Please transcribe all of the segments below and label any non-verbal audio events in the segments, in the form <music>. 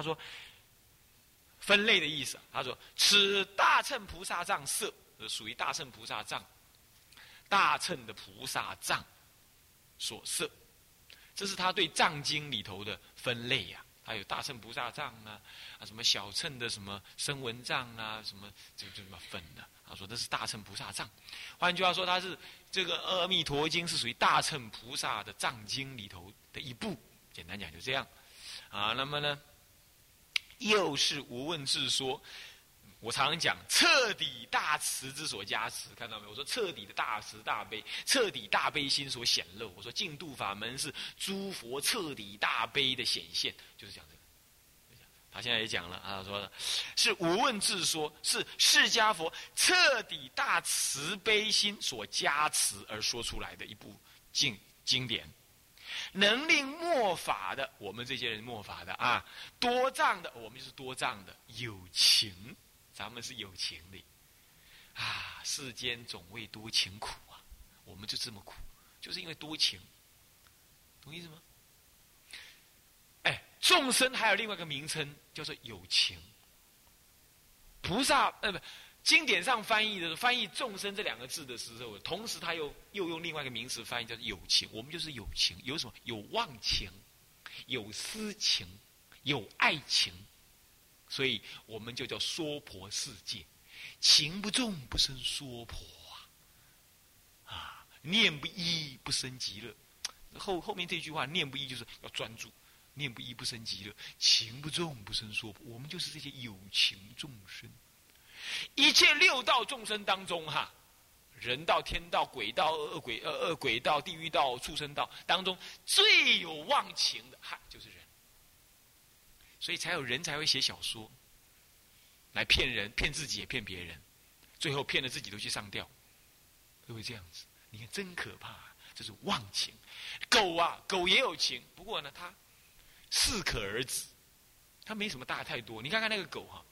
他说分类的意思，他说此大乘菩萨藏色，属于大乘菩萨藏，大乘的菩萨藏所色，这是他对藏经里头的分类呀。他有大乘菩萨藏啊，啊什么小乘的什么声闻藏啊，什么就就这么分的。他说这是大乘菩萨藏，换句话说，他是这个《阿弥陀经》是属于大乘菩萨的藏经里头的一部。简单讲就这样，啊，那么呢，又是无问自说。我常常讲彻底大慈之所加持，看到没有？我说彻底的大慈大悲，彻底大悲心所显露。我说净度法门是诸佛彻底大悲的显现，就是讲这个。他现在也讲了啊，说的是无问自说，是释迦佛彻底大慈悲心所加持而说出来的一部经经典。能令末法的，我们这些人末法的啊，多障的，我们就是多障的，有情，咱们是有情的，啊，世间总为多情苦啊，我们就这么苦，就是因为多情，懂意思吗？哎，众生还有另外一个名称叫做有情，菩萨呃不。经典上翻译的翻译“众生”这两个字的时候，同时他又又用另外一个名词翻译，叫做“有情”。我们就是有情，有什么？有忘情，有私情，有爱情，所以我们就叫娑婆世界。情不重不生娑婆啊！啊，念不依不生极乐。后后面这句话，念不依就是要专注，念不依不生极乐，情不重不生娑婆。我们就是这些有情众生。一切六道众生当中，哈，人道、天道、鬼道、恶鬼、恶恶鬼道、地狱道、畜生道当中，最有忘情的，哈，就是人。所以才有人才会写小说，来骗人、骗自己也骗别人，最后骗了自己都去上吊，会不会这样子？你看真可怕，这是忘情。狗啊，狗也有情，不过呢，它适可而止，它没什么大太多。你看看那个狗哈。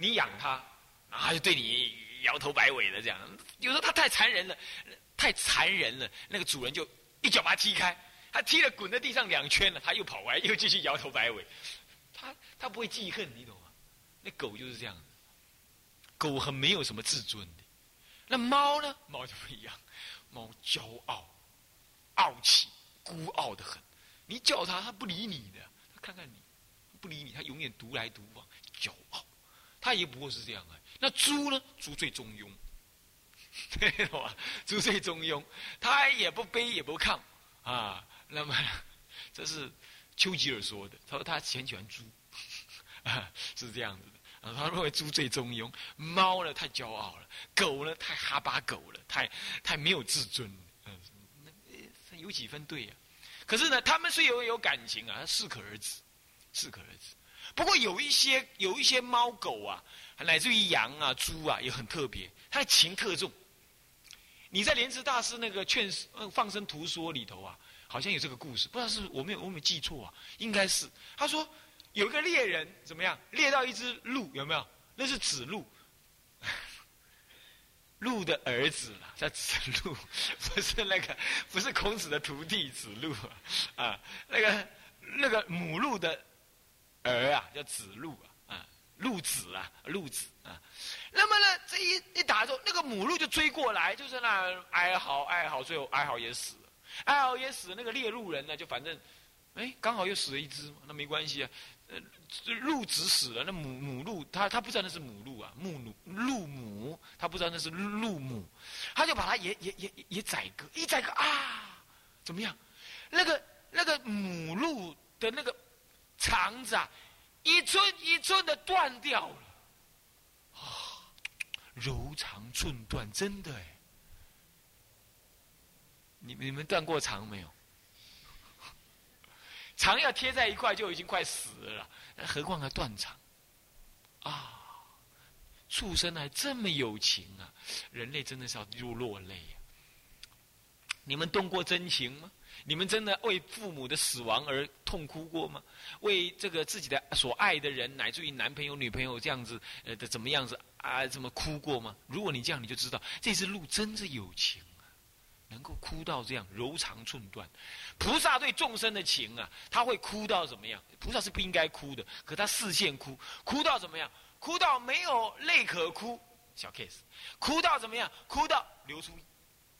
你养它，然后就对你摇头摆尾的这样。有时候它太残忍了，太残忍了，那个主人就一脚把它踢开，它踢了滚在地上两圈了，它又跑回来，又继续摇头摆尾。它它不会记恨，你懂吗？那狗就是这样，狗很没有什么自尊的。那猫呢？猫就不一样，猫骄傲、傲气、孤傲的很。你叫它，它不理你的。它看看你，不理你，它永远独来独往，骄傲。他也不过是这样啊。那猪呢？猪最中庸，<laughs> 对吧？猪最中庸，他也不卑也不亢啊。那么，这是丘吉尔说的。他说他很喜欢猪，<laughs> 啊是这样子的。他认为猪最中庸，猫呢太骄傲了，狗呢太哈巴狗了，太太没有自尊。嗯，有几分对呀？可是呢，他们虽有有感情啊，适可而止，适可而止。不过有一些有一些猫狗啊，乃至于羊啊、猪啊，也很特别，它的情特重。你在莲池大师那个劝放生图说里头啊，好像有这个故事，不知道是我没有我没有记错啊，应该是他说有一个猎人怎么样猎到一只鹿，有没有？那是子路，<laughs> 鹿的儿子了，叫子路，不是那个不是孔子的徒弟子路啊，那个那个母鹿的。儿啊，叫子路啊，啊，鹿子啊，鹿子啊。那么呢，这一一打之后，那个母鹿就追过来，就是那哀嚎哀嚎，最后哀嚎也死了，哀嚎也死。那个猎鹿人呢，就反正，哎，刚好又死了一只嘛，那没关系啊。呃，鹿子死了，那母母鹿，他他不知道那是母鹿啊，母鹿鹿母，他不知道那是鹿母，他就把它也也也也宰割，一宰割啊，怎么样？那个那个母鹿的那个。肠子啊，一寸一寸的断掉了，啊，柔肠寸断，真的哎！你你们断过肠没有？<laughs> 肠要贴在一块就已经快死了，何况还断肠？啊，畜生还这么有情啊！人类真的是要入落泪啊！你们动过真情吗？你们真的为父母的死亡而痛哭过吗？为这个自己的所爱的人，乃至于男朋友、女朋友这样子，呃的怎么样子啊？怎么哭过吗？如果你这样，你就知道这只鹿真的有情啊，能够哭到这样柔肠寸断。菩萨对众生的情啊，他会哭到怎么样？菩萨是不应该哭的，可他视线哭，哭到怎么样？哭到没有泪可哭，小 case。哭到怎么样？哭到流出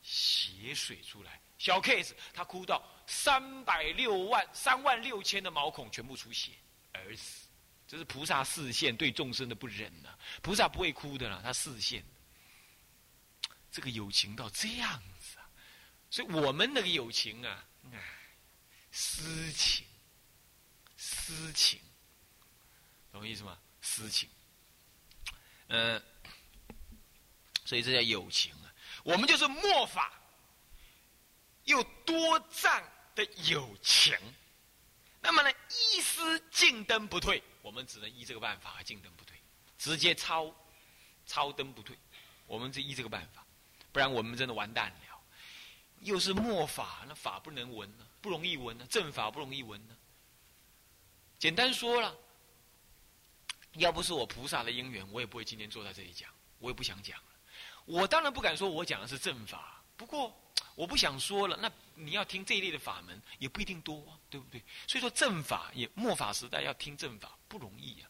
血水出来，小 case。他哭到三百六万三万六千的毛孔全部出血而死。这是菩萨视线对众生的不忍呐。菩萨不会哭的啦，他视线。这个友情到这样子啊，所以我们那个友情啊，哎，私情，私情，懂我意思吗？私情，嗯，所以这叫友情啊。我们就是末法又多障的友情。那么呢，一丝进灯不退，我们只能依这个办法，进灯不退，直接抄抄灯不退。我们就依这个办法。不然我们真的完蛋了。又是末法，那法不能闻呢，不容易闻呢，正法不容易闻呢。简单说了，要不是我菩萨的因缘，我也不会今天坐在这里讲，我也不想讲了。我当然不敢说我讲的是正法，不过我不想说了。那你要听这一类的法门，也不一定多，对不对？所以说正法也末法时代要听正法不容易啊，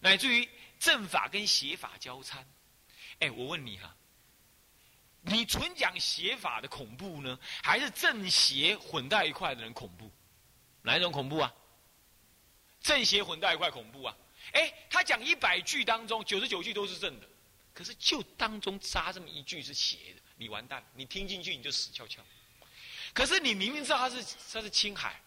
乃至于正法跟邪法交参。哎，我问你哈。你纯讲邪法的恐怖呢，还是正邪混在一块的人恐怖？哪一种恐怖啊？正邪混在一块恐怖啊！哎，他讲一百句当中，九十九句都是正的，可是就当中扎这么一句是邪的，你完蛋，你听进去你就死翘翘。可是你明明知道他是他是青海，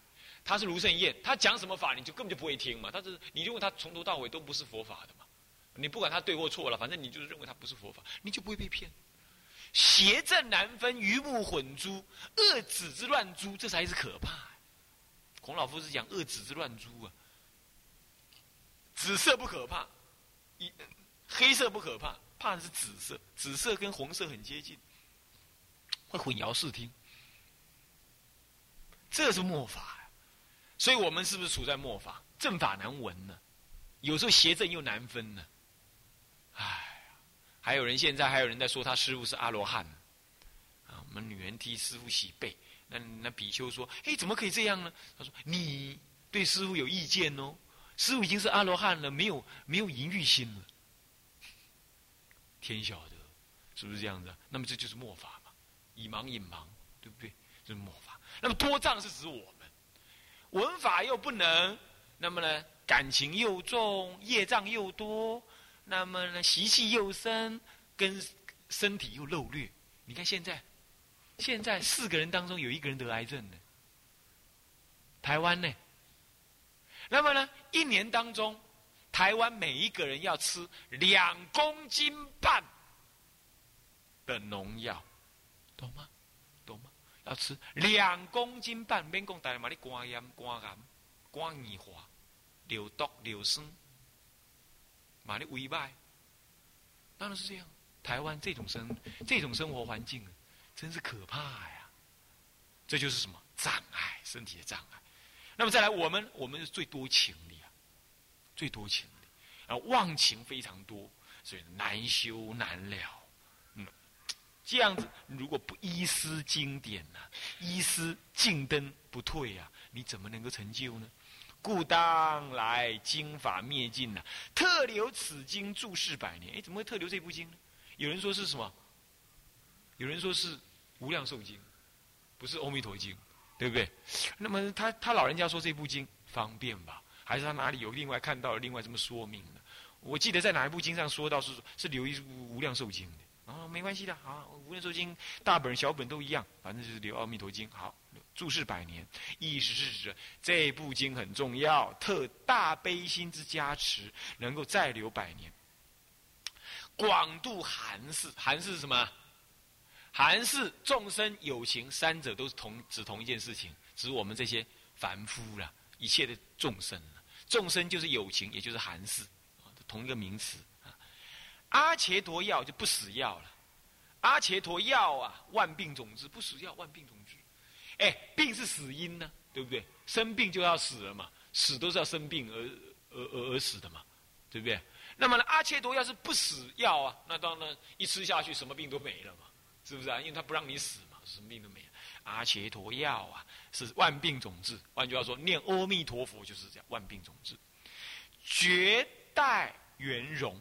他是卢胜彦，他讲什么法你就根本就不会听嘛。他是你认为他从头到尾都不是佛法的嘛？你不管他对或错了，反正你就是认为他不是佛法，你就不会被骗。邪正难分，鱼目混珠，恶子之乱珠，这才是可怕。孔老夫子讲恶子之乱珠啊，紫色不可怕，一黑色不可怕，怕的是紫色。紫色跟红色很接近，会混淆视听，这是末法。所以我们是不是处在末法？正法难闻呢？有时候邪正又难分呢？唉。还有人现在还有人在说他师傅是阿罗汉，啊，我们女人替师傅洗背，那那比丘说，哎，怎么可以这样呢？他说你对师傅有意见哦，师傅已经是阿罗汉了，没有没有淫欲心了，<laughs> 天晓得是不是这样子？那么这就是末法，以盲引盲，对不对？这是末法。那么多障是指我们，文法又不能，那么呢，感情又重，业障又多。那么呢，习气又深，跟身体又漏略。你看现在，现在四个人当中有一个人得癌症的，台湾呢。那么呢，一年当中，台湾每一个人要吃两公斤半的农药，懂吗？懂吗？要吃两公斤半，免讲大嘛，你肝炎、肝癌、肝硬化、流毒、流酸。马力威败，当然是这样。台湾这种生这种生活环境，真是可怕呀！这就是什么障碍？身体的障碍。那么再来，我们我们是最多情的呀，最多情的啊，忘情非常多，所以难修难了。这样子如果不依师经典呐，依师静灯不退呀，你怎么能够成就呢？故当来经法灭尽呐，特留此经注释百年。哎，怎么会特留这部经呢？有人说是什么？有人说是无量寿经，不是阿弥陀经，对不对？那么他他老人家说这部经方便吧？还是他哪里有另外看到另外这么说明呢？我记得在哪一部经上说到是是留一部无量寿经的啊？没关系的啊，无量寿经大本小本都一样，反正就是留阿弥陀经好。注释百年，意思是指这部经很重要，特大悲心之加持，能够再留百年。广度寒士，寒士是什么？寒士众生有情，三者都是同指同一件事情，指我们这些凡夫了，一切的众生众生就是有情，也就是寒士，同一个名词。阿伽陀药就不死药了，阿伽陀药啊，万病总治，不死药万病总治。哎，病是死因呢，对不对？生病就要死了嘛，死都是要生病而而而而死的嘛，对不对？那么呢，阿切多药是不死药啊，那当然一吃下去什么病都没了嘛，是不是啊？因为他不让你死嘛。什么病都没了。阿伽陀药啊，是万病总治。换句话说，念阿弥陀佛就是这样，万病总治。绝代圆融，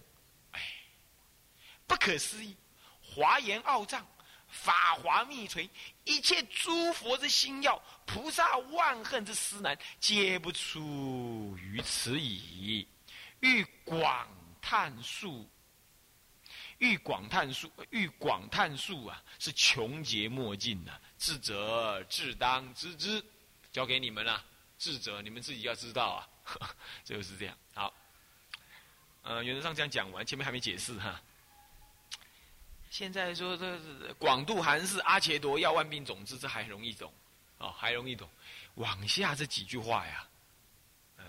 不可思议，华严奥藏，法华密垂，一切诸佛之心要，菩萨万恨之思难，皆不出于此矣。欲广叹述，欲广叹述，欲广叹述啊，是穷竭莫尽呐。智者自当知之，交给你们了。智者，你们自己要知道啊，这 <laughs> 就是这样。好，呃，原则上这样讲完，前面还没解释哈。现在说这广度寒士阿切多要万病总治，这还容易懂，哦，还容易懂。往下这几句话呀，呃，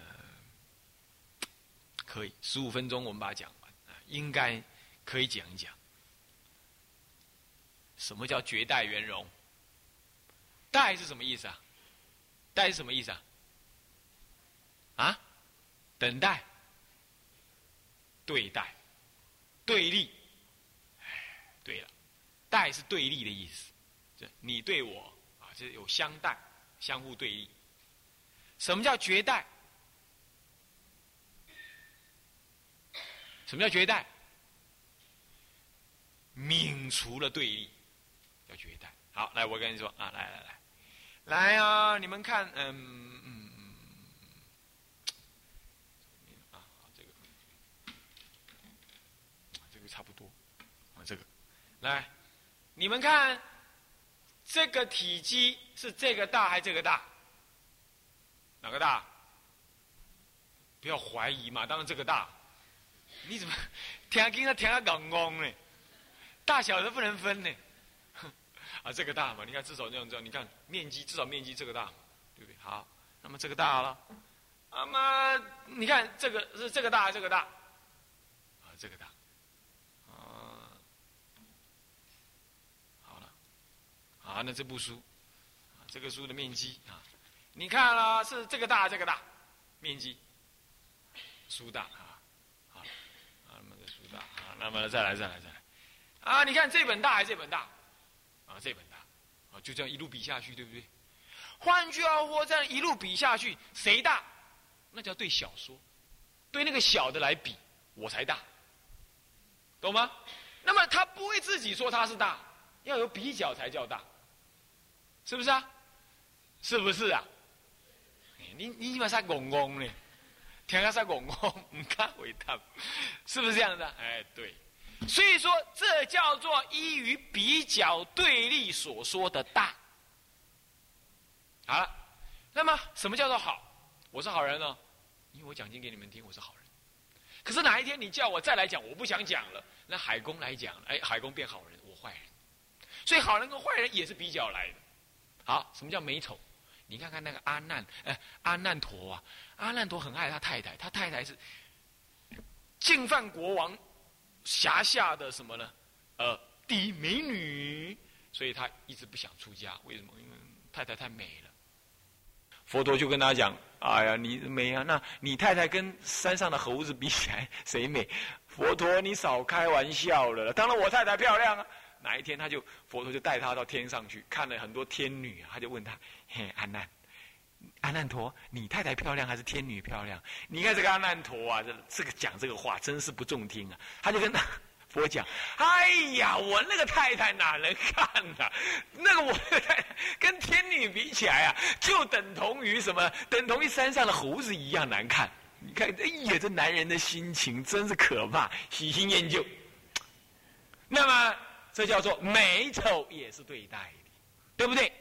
可以十五分钟我们把它讲完，应该可以讲一讲。什么叫绝代圆融？待是什么意思啊？待是什么意思啊？啊？等待？对待？对立？哎，对了，待是对立的意思，这你对我啊，这有相待，相互对立。什么叫绝代？什么叫绝代？泯除了对立，叫绝代。好，来，我跟你说啊，来来来。来啊！你们看，嗯嗯嗯，啊，这个，这个差不多，啊，这个，来，你们看，这个体积是这个大还是这个大？哪个大？不要怀疑嘛，当然这个大。你怎么 <laughs> 听听他听他讲讲呢？大小都不能分呢。<laughs> 啊，这个大嘛？你看，至少这样这样，你看面积，至少面积这个大，对不对？好，那么这个大了，那么你看这个是这个大还是，这个大，啊，这个大，啊，好了，啊，那这部书，这个书的面积啊，你看了是这个大，这个大，面积，书大啊，好，啊，那么这书大啊，那么再来，再来，再来，啊，你看这本大还是这本大？啊，这本大，啊，就这样一路比下去，对不对？换句话说，这样一路比下去，谁大？那叫对小说，对那个小的来比，我才大，懂吗？那么他不会自己说他是大，要有比较才叫大，是不是啊？是不是啊？你你把他拱拱呢？听他拱拱，唔敢回答，是不是这样的？哎，对。所以说，这叫做依于比较对立所说的大。好了，那么什么叫做好？我是好人哦，因为我讲经给你们听，我是好人。可是哪一天你叫我再来讲，我不想讲了，那海公来讲，哎，海公变好人，我坏人。所以好人跟坏人也是比较来的。好，什么叫美丑？你看看那个阿难，哎，阿难陀啊，阿难陀很爱他太太，他太太是净饭国王。辖下的什么呢？呃，第一美女，所以他一直不想出家。为什么？因为太太太美了。佛陀就跟他讲：“哎呀，你美啊，那你太太跟山上的猴子比起来，谁美？”佛陀，你少开玩笑了。当然我太太漂亮啊。哪一天他就佛陀就带他到天上去看了很多天女，他就问他：“嘿，阿难，阿难陀，你太太漂亮还是天女漂亮？你看这个阿难陀啊，这这个讲这个话真是不中听啊！他就跟他佛讲：“哎呀，我那个太太哪能看呐？那个我太太跟天女比起来啊，就等同于什么？等同于山上的猴子一样难看。你看，哎呀，这男人的心情真是可怕，喜新厌旧。那么，这叫做美丑也是对待的，对不对？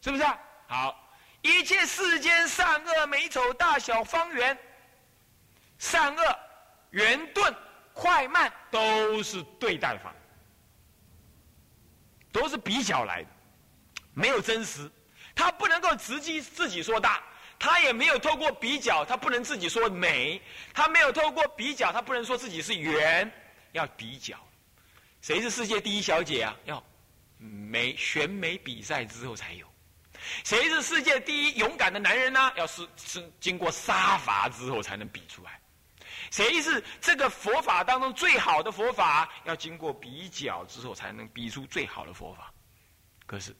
是不是啊？好。”一切世间善恶美丑大小方圆，善恶圆钝快慢都是对待法，都是比较来的，没有真实。他不能够直接自己说大，他也没有透过比较，他不能自己说美，他没有透过比较，他不能说自己是圆，要比较。谁是世界第一小姐啊？要美选美比赛之后才有。谁是世界第一勇敢的男人呢？要是是经过杀伐之后才能比出来。谁是这个佛法当中最好的佛法？要经过比较之后才能比出最好的佛法。可是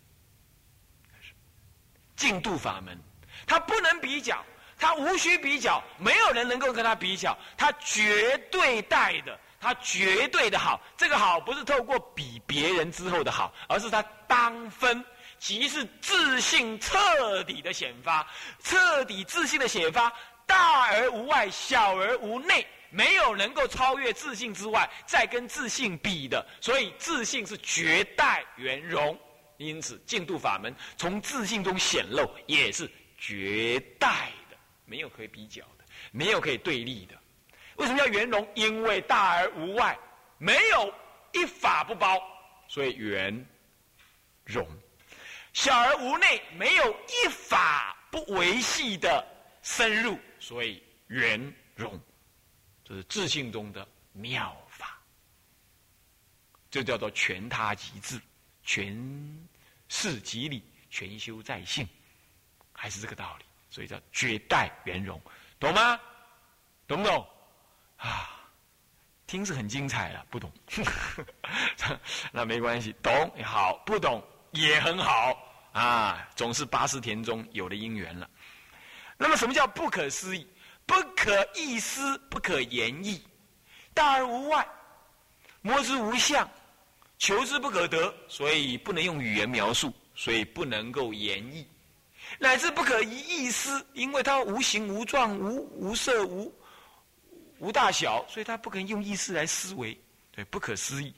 净度法门，他不能比较，他无需比较，没有人能够跟他比较，他绝对带的，他绝对的好。这个好不是透过比别人之后的好，而是他当分，即是自信彻底的显发，彻底自信的显发，大而无外，小而无内。没有能够超越自信之外，再跟自信比的，所以自信是绝代圆融。因此，净度法门从自信中显露，也是绝代的，没有可以比较的，没有可以对立的。为什么叫圆融？因为大而无外，没有一法不包，所以圆融；小而无内，没有一法不维系的深入，所以圆融。这是自信中的妙法，这叫做全他即智，全事即理，全修在性，还是这个道理。所以叫绝代圆融，懂吗？懂不懂？啊，听是很精彩了，不懂，<laughs> 那没关系，懂也好，不懂也很好啊，总是八十田中有了因缘了。那么，什么叫不可思议？不可一思，不可言义，大而无外，摸之无相，求之不可得，所以不能用语言描述，所以不能够言义，乃至不可一意思，因为它无形无状无无色无无大小，所以他不可能用意识来思维，对，不可思议。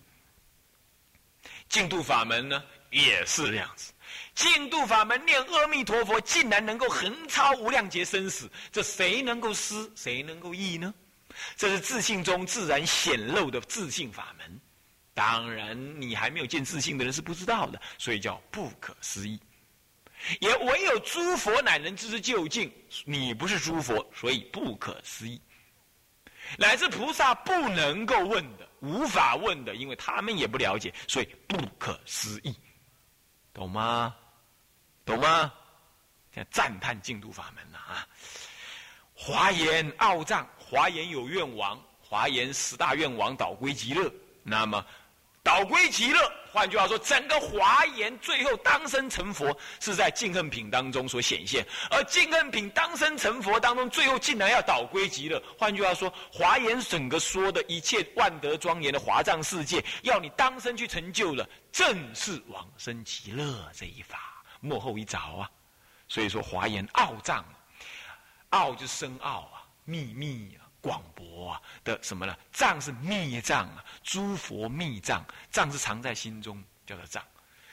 净度法门呢，也是这样子。净度法门念阿弥陀佛，竟然能够横超无量劫生死，这谁能够思？谁能够意呢？这是自信中自然显露的自信法门。当然，你还没有见自信的人是不知道的，所以叫不可思议。也唯有诸佛乃能知之究竟。你不是诸佛，所以不可思议。乃至菩萨不能够问的，无法问的，因为他们也不了解，所以不可思议。懂吗？懂吗？在赞叹净土法门了啊！华严傲藏，华严有愿王，华严十大愿王导归极乐。那么，导归极乐，换句话说，整个华严最后当生成佛，是在净恨品当中所显现。而净恨品当生成佛当中，最后竟然要导归极乐。换句话说，华严整个说的一切万德庄严的华藏世界，要你当生去成就了，正是往生极乐这一法。幕后一着啊，所以说华严奥藏，奥就深奥啊，秘密啊，广博啊的什么呢？藏是密藏啊，诸佛密藏，藏是藏在心中，叫做藏，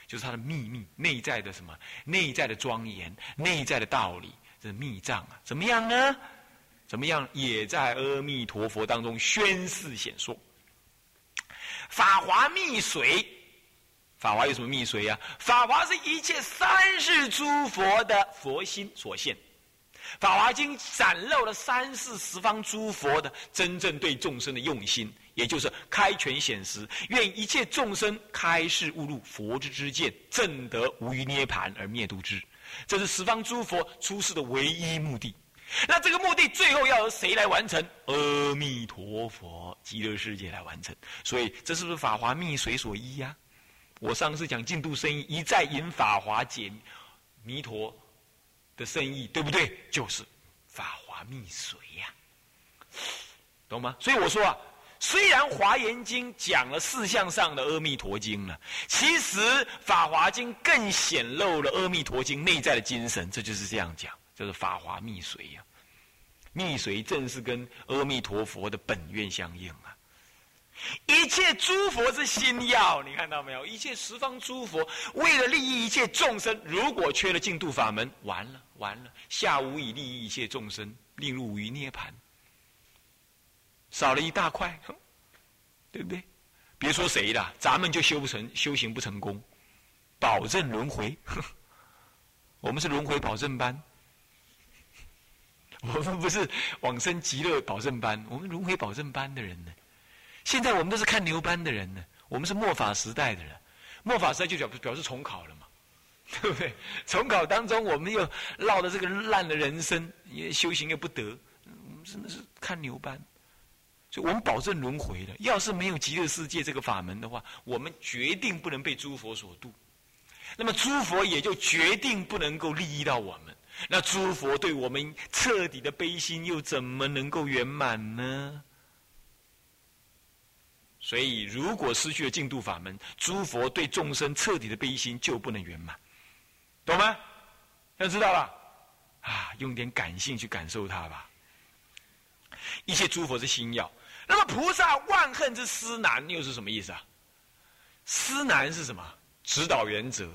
就是它的秘密内在的什么？内在的庄严，内在的道理，这是密藏啊。怎么样呢？怎么样？也在阿弥陀佛当中宣示显说，法华密水。法华有什么密髓啊？法华是一切三世诸佛的佛心所现，《法华经》展露了三世十方诸佛的真正对众生的用心，也就是开权显实，愿一切众生开示悟入佛之之见，正得无余涅盘而灭度之。这是十方诸佛出世的唯一目的。那这个目的最后要由谁来完成？阿弥陀佛极乐世界来完成。所以，这是不是法华密随所依呀？我上次讲净度生意，一再引法华解弥陀的生意，对不对？就是法华密髓呀，懂吗？所以我说啊，虽然华严经讲了四相上的阿弥陀经了，其实法华经更显露了阿弥陀经内在的精神，这就是这样讲，就是法华密髓呀。密髓正是跟阿弥陀佛的本愿相应啊。一切诸佛之心要，你看到没有？一切十方诸佛为了利益一切众生，如果缺了净土法门，完了完了，下无以利益一切众生，令入于涅盘，少了一大块，<laughs> 对不对？别说谁了，咱们就修不成，修行不成功，保证轮回。<laughs> 我们是轮回保证班，<laughs> 我们不是往生极乐保证班，我们轮回保证班的人呢。现在我们都是看牛班的人呢，我们是末法时代的人，末法时代就表表示重考了嘛，<laughs> 对不对？重考当中，我们又落了这个烂的人生，也修行又不得，我们真的是看牛班，所以我们保证轮回的。要是没有极乐世界这个法门的话，我们决定不能被诸佛所度。那么诸佛也就决定不能够利益到我们。那诸佛对我们彻底的悲心又怎么能够圆满呢？所以，如果失去了净土法门，诸佛对众生彻底的悲心就不能圆满，懂吗？要知道了啊，用点感性去感受它吧。一切诸佛是心要，那么菩萨万恨之思难又是什么意思啊？思难是什么？指导原则、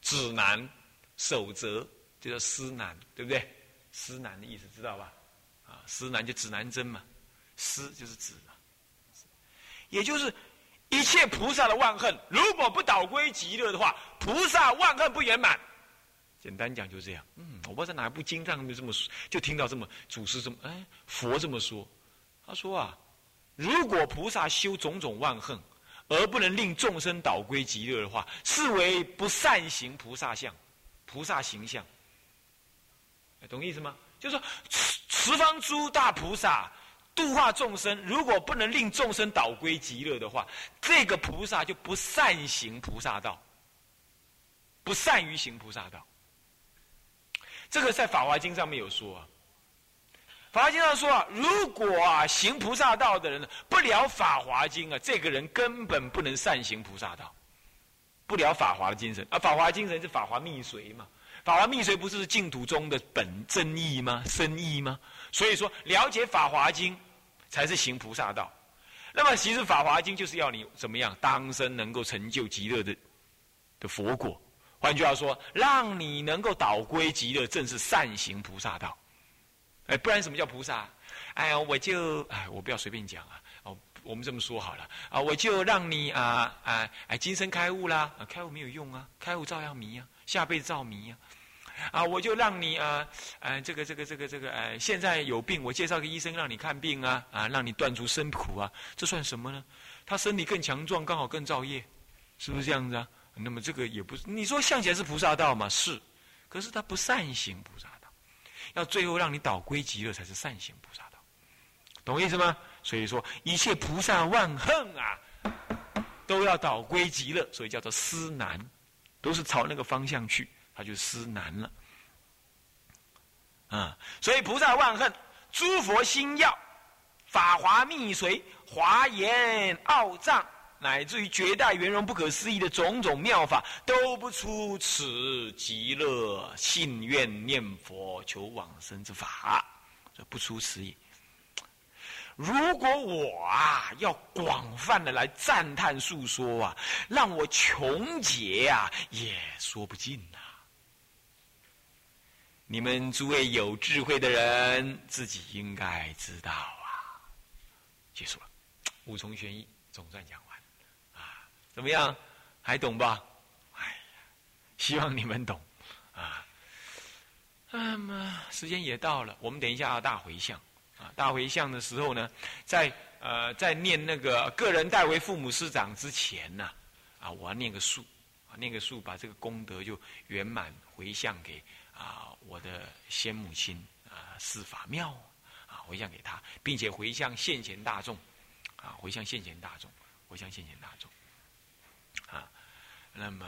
指南、守则，就叫思难，对不对？思难的意思知道吧？啊，思难就指南针嘛，思就是指嘛，也就是一切菩萨的万恨，如果不导归极乐的话，菩萨万恨不圆满。简单讲就这样。嗯，我不知道哪一部经上就这么说，就听到这么祖师这么哎佛这么说，他说啊，如果菩萨修种种万恨。而不能令众生导归极乐的话，视为不善行菩萨相，菩萨形象，懂意思吗？就是说，十方诸大菩萨度化众生，如果不能令众生导归极乐的话，这个菩萨就不善行菩萨道，不善于行菩萨道。这个在《法华经》上面有说啊。法华经上说啊，如果啊行菩萨道的人不了法华经啊，这个人根本不能善行菩萨道，不了法华的精神。啊法华精神是法华密髓嘛，法华密髓不是净土中的本真意吗？深意吗？所以说，了解法华经才是行菩萨道。那么，其实法华经就是要你怎么样，当生能够成就极乐的的佛果。换句话说，让你能够导归极乐，正是善行菩萨道。哎，不然什么叫菩萨？哎呀，我就哎，我不要随便讲啊。哦，我们这么说好了啊，我就让你啊啊哎，今生开悟啦，开悟没有用啊，开悟照样迷啊，下辈子照迷啊。啊，我就让你啊，哎，这个这个这个这个哎，现在有病，我介绍个医生让你看病啊啊，让你断除生苦啊，这算什么呢？他身体更强壮，刚好更造业，是不是这样子啊？那么这个也不是，你说向起来是菩萨道嘛？是，可是他不善行菩萨道。要最后让你导归极乐，才是善行菩萨道，懂意思吗？所以说，一切菩萨万恨啊，都要导归极乐，所以叫做思南，都是朝那个方向去，他就思难了。啊，所以菩萨万恨，诸佛心要，法华密随，华严奥藏。乃至于绝代圆融不可思议的种种妙法，都不出此极乐信愿念佛求往生之法，这不出此也。如果我啊要广泛的来赞叹述说啊，让我穷解啊，也说不尽。你们诸位有智慧的人，自己应该知道啊。结束了，五重玄义总算讲完啊。怎么样，还懂吧？哎呀，希望你们懂啊。那么时间也到了，我们等一下要大回向啊。大回向的时候呢，在呃在念那个个人代为父母师长之前呢，啊，我要念个数啊，念个数，把这个功德就圆满回向给啊我的先母亲啊四法庙啊回向给他，并且回向现前大众啊回向现前大众回向现前大众。啊，那么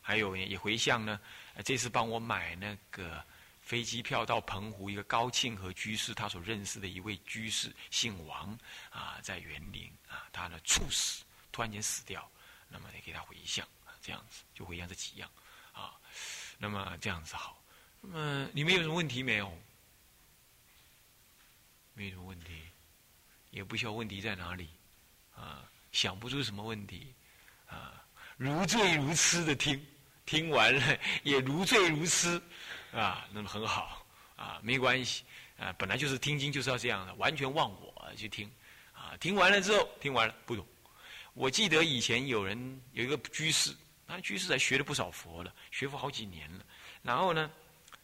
还有也回向呢。这次帮我买那个飞机票到澎湖，一个高庆和居士，他所认识的一位居士，姓王啊，在园林啊，他呢猝死，突然间死掉。那么也给他回向，这样子就回向这几样啊。那么这样子好。那么你们有什么问题没有？没什么问题，也不需要问题在哪里啊，想不出什么问题。啊，如醉如痴的听，听完了也如醉如痴，啊，那么很好，啊，没关系，啊，本来就是听经就是要这样的，完全忘我去听，啊，听完了之后，听完了不懂。我记得以前有人有一个居士，他居士还学了不少佛了，学佛好几年了。然后呢，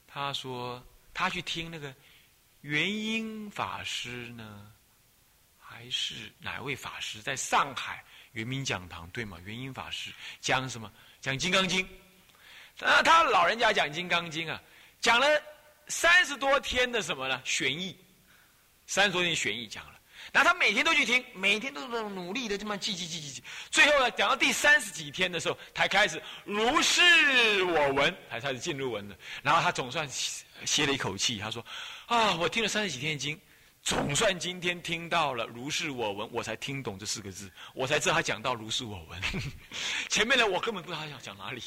他说他去听那个元英法师呢，还是哪位法师在上海？圆明讲堂对吗？元音法师讲什么？讲《金刚经》。啊，他老人家讲《金刚经》啊，讲了三十多天的什么呢？玄义，三十多天玄义讲了。然后他每天都去听，每天都在努力的这么记记记记记。最后呢，讲到第三十几天的时候，才开始如是我闻，才开始进入文的。然后他总算歇了一口气，他说：“啊，我听了三十几天经，总算今天听到了如是我闻，我才听懂这四个字，我才知道他讲到如是我闻。<laughs> 前面的我根本不知道他想讲哪里。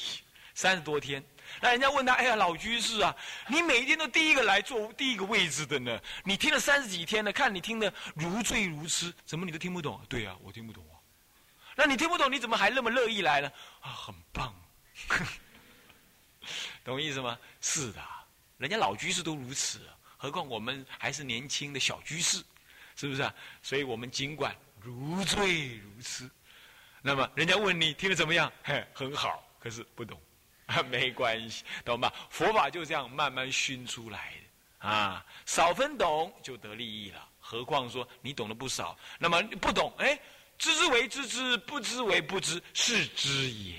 三十多天。”那人家问他：“哎呀，老居士啊，你每一天都第一个来坐第一个位置的呢？你听了三十几天了，看你听得如醉如痴，怎么你都听不懂？对呀，我听不懂啊。那你听不懂，你怎么还那么乐意来呢？啊，很棒，<laughs> 懂意思吗？是的，人家老居士都如此，何况我们还是年轻的小居士，是不是啊？所以我们尽管如醉如痴，那么人家问你听得怎么样？嘿，很好，可是不懂。” <laughs> 啊，没关系，懂吧？佛法就这样慢慢熏出来的啊，少分懂就得利益了。何况说你懂得不少，那么不懂，哎，知之为知之，不知为不知，是知也，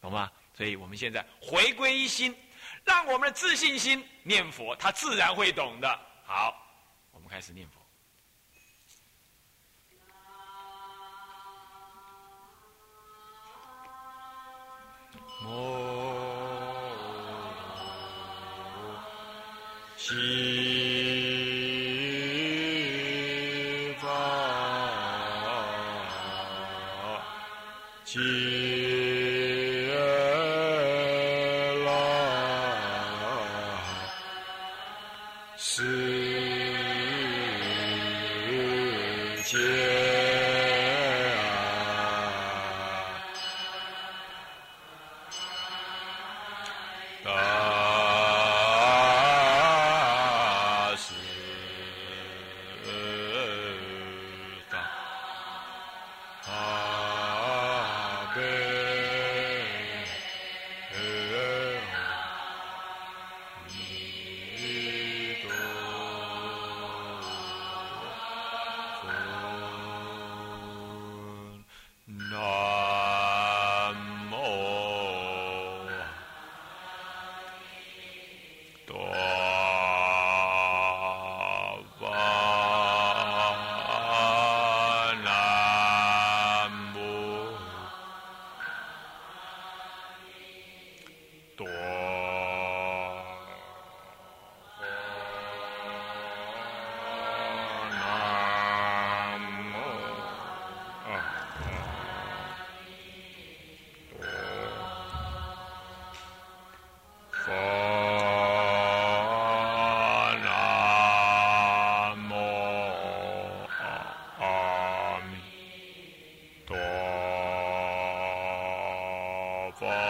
懂吗？所以我们现在回归一心，让我们的自信心念佛，他自然会懂的。好，我们开始念佛。西阿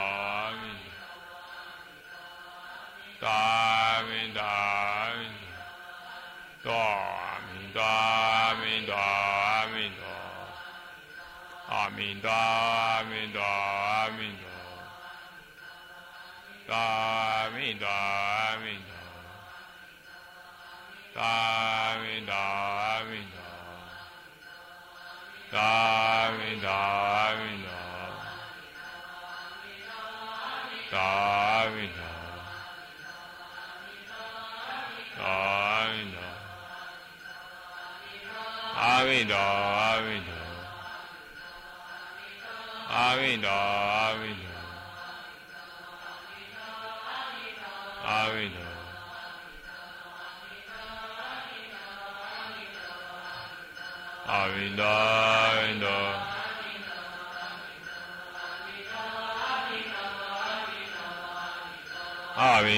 大明大明大明大明大明大阿弥大明大明大大明大明大大。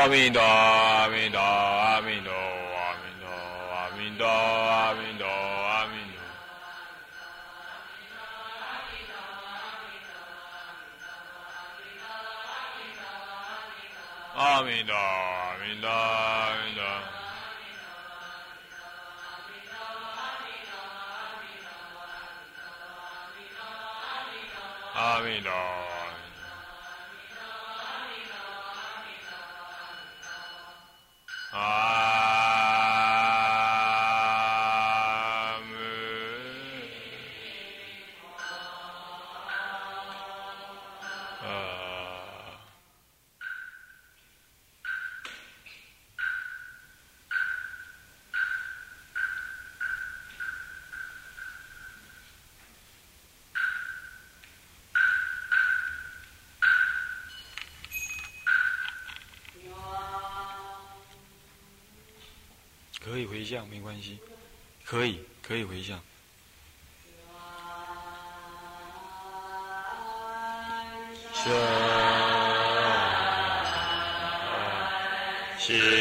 阿弥陀，阿弥陀，阿弥陀，阿弥陀，阿弥陀，阿弥陀，阿弥陀。阿弥陀，阿弥陀，阿弥陀。阿弥陀。可以回向没关系，可以可以回向。是。